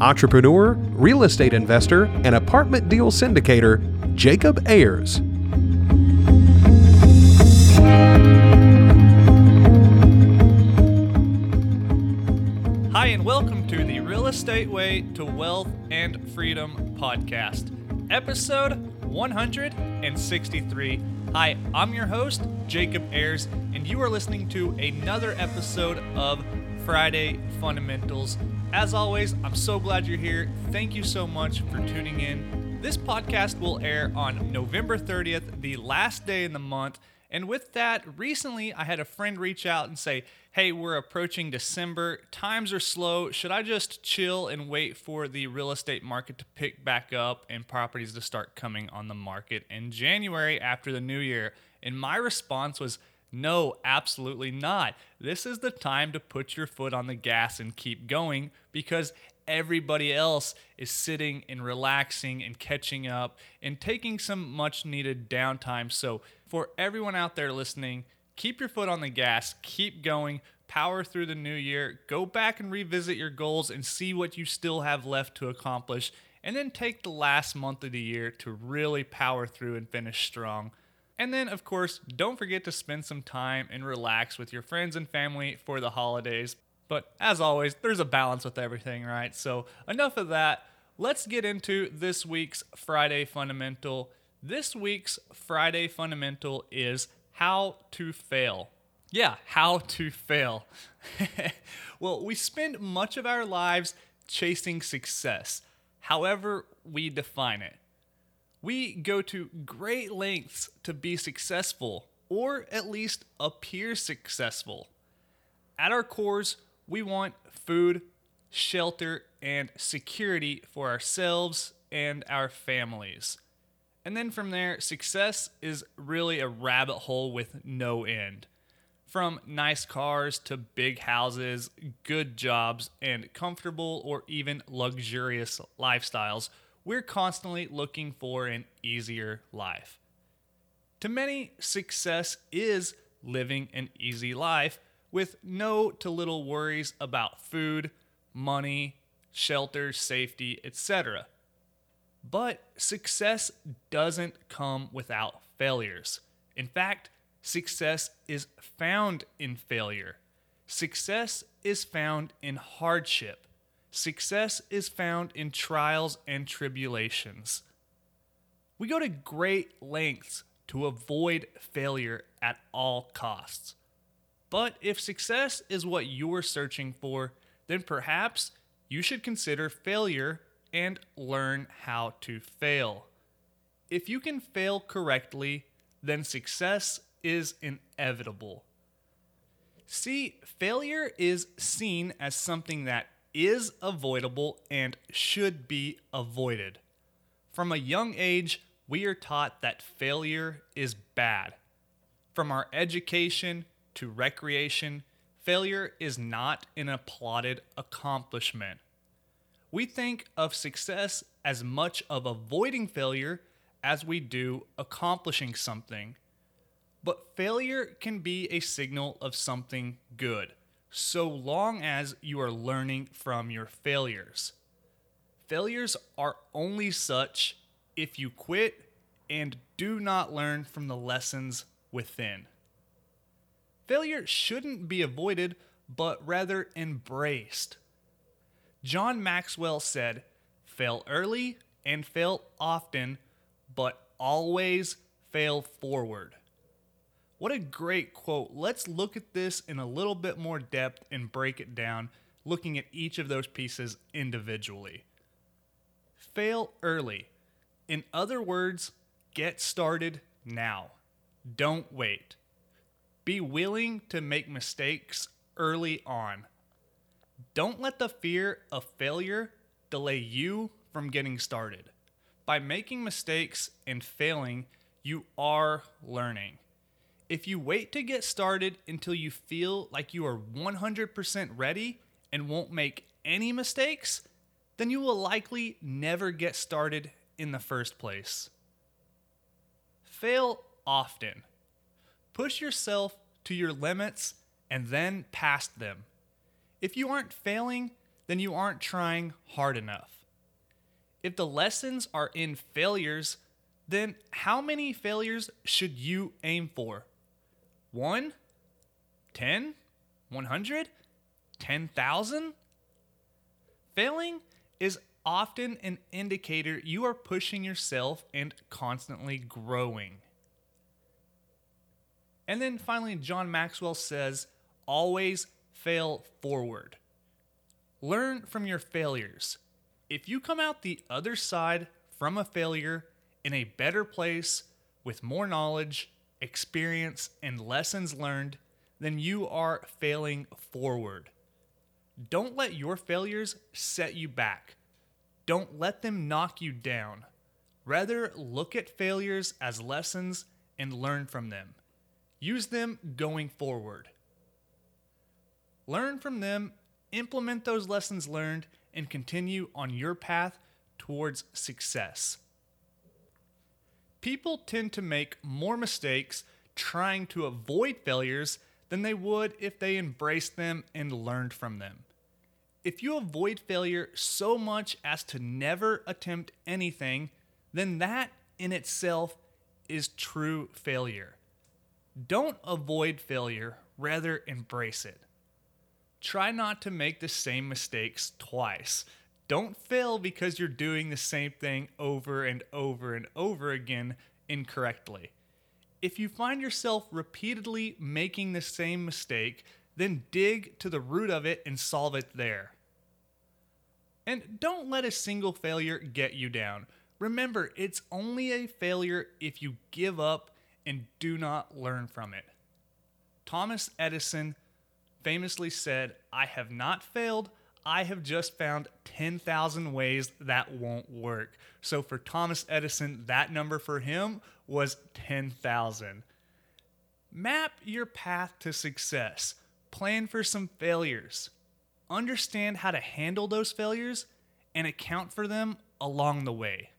entrepreneur, real estate investor, and apartment deal syndicator, Jacob Ayers. Hi, and welcome to the Real Estate Way to Wealth and Freedom podcast, episode 163. Hi, I'm your host, Jacob Ayers, and you are listening to another episode of Friday Fundamentals. As always, I'm so glad you're here. Thank you so much for tuning in. This podcast will air on November 30th, the last day in the month. And with that, recently I had a friend reach out and say, Hey, we're approaching December. Times are slow. Should I just chill and wait for the real estate market to pick back up and properties to start coming on the market in January after the new year? And my response was, no, absolutely not. This is the time to put your foot on the gas and keep going because everybody else is sitting and relaxing and catching up and taking some much needed downtime. So, for everyone out there listening, keep your foot on the gas, keep going, power through the new year, go back and revisit your goals and see what you still have left to accomplish, and then take the last month of the year to really power through and finish strong. And then, of course, don't forget to spend some time and relax with your friends and family for the holidays. But as always, there's a balance with everything, right? So, enough of that. Let's get into this week's Friday Fundamental. This week's Friday Fundamental is how to fail. Yeah, how to fail. well, we spend much of our lives chasing success, however, we define it. We go to great lengths to be successful, or at least appear successful. At our cores, we want food, shelter, and security for ourselves and our families. And then from there, success is really a rabbit hole with no end. From nice cars to big houses, good jobs, and comfortable or even luxurious lifestyles we're constantly looking for an easier life. To many, success is living an easy life with no to little worries about food, money, shelter, safety, etc. But success doesn't come without failures. In fact, success is found in failure. Success is found in hardship. Success is found in trials and tribulations. We go to great lengths to avoid failure at all costs. But if success is what you're searching for, then perhaps you should consider failure and learn how to fail. If you can fail correctly, then success is inevitable. See, failure is seen as something that is avoidable and should be avoided. From a young age, we are taught that failure is bad. From our education to recreation, failure is not an applauded accomplishment. We think of success as much of avoiding failure as we do accomplishing something. But failure can be a signal of something good so long as you are learning from your failures. Failures are only such if you quit and do not learn from the lessons within. Failure shouldn't be avoided, but rather embraced. John Maxwell said, Fail early and fail often, but always fail forward. What a great quote. Let's look at this in a little bit more depth and break it down, looking at each of those pieces individually. Fail early. In other words, get started now. Don't wait. Be willing to make mistakes early on. Don't let the fear of failure delay you from getting started. By making mistakes and failing, you are learning. If you wait to get started until you feel like you are 100% ready and won't make any mistakes, then you will likely never get started in the first place. Fail often. Push yourself to your limits and then past them. If you aren't failing, then you aren't trying hard enough. If the lessons are in failures, then how many failures should you aim for? One? Ten? One hundred? Ten thousand? Failing is often an indicator you are pushing yourself and constantly growing. And then finally, John Maxwell says, always fail forward. Learn from your failures. If you come out the other side from a failure in a better place with more knowledge, experience, and lessons learned, then you are failing forward. Don't let your failures set you back. Don't let them knock you down. Rather, look at failures as lessons and learn from them. Use them going forward. Learn from them, implement those lessons learned, and continue on your path towards success. People tend to make more mistakes trying to avoid failures than they would if they embraced them and learned from them. If you avoid failure so much as to never attempt anything, then that in itself is true failure. Don't avoid failure, rather, embrace it. Try not to make the same mistakes twice. Don't fail because you're doing the same thing over and over and over again incorrectly. If you find yourself repeatedly making the same mistake, then dig to the root of it and solve it there. And don't let a single failure get you down. Remember, it's only a failure if you give up and do not learn from it. Thomas Edison famously said, I have not failed. I have just found 10,000 ways that won't work. So for Thomas Edison, that number for him was 10,000. Map your path to success. Plan for some failures. Understand how to handle those failures and account for them along the way.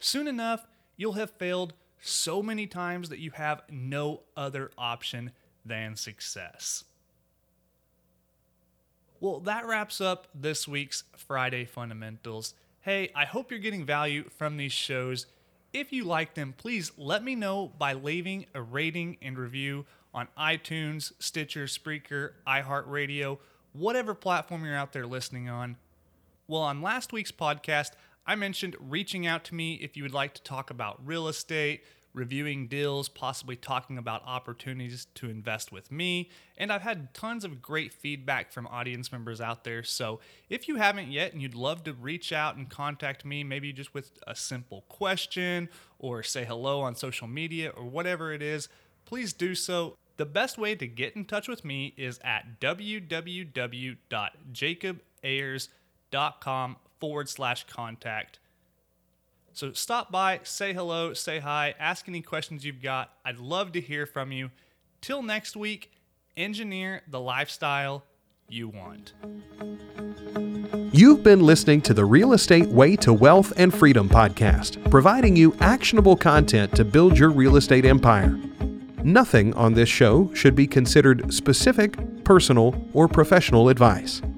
Soon enough, you'll have failed so many times that you have no other option than success. Well, that wraps up this week's Friday Fundamentals. Hey, I hope you're getting value from these shows. If you like them, please let me know by leaving a rating and review on iTunes, Stitcher, Spreaker, iHeartRadio, whatever platform you're out there listening on. Well, on last week's podcast, I mentioned reaching out to me if you would like to talk about real estate, reviewing deals, possibly talking about opportunities to invest with me. And I've had tons of great feedback from audience members out there. So if you haven't yet and you'd love to reach out and contact me, maybe just with a simple question or say hello on social media or whatever it is, please do so. The best way to get in touch with me is at www.jacobayers.com forward slash contact. So stop by, say hello, say hi, ask any questions you've got. I'd love to hear from you. Till next week, engineer the lifestyle you want. You've been listening to the Real Estate Way to Wealth and Freedom podcast, providing you actionable content to build your real estate empire. Nothing on this show should be considered specific, personal, or professional advice.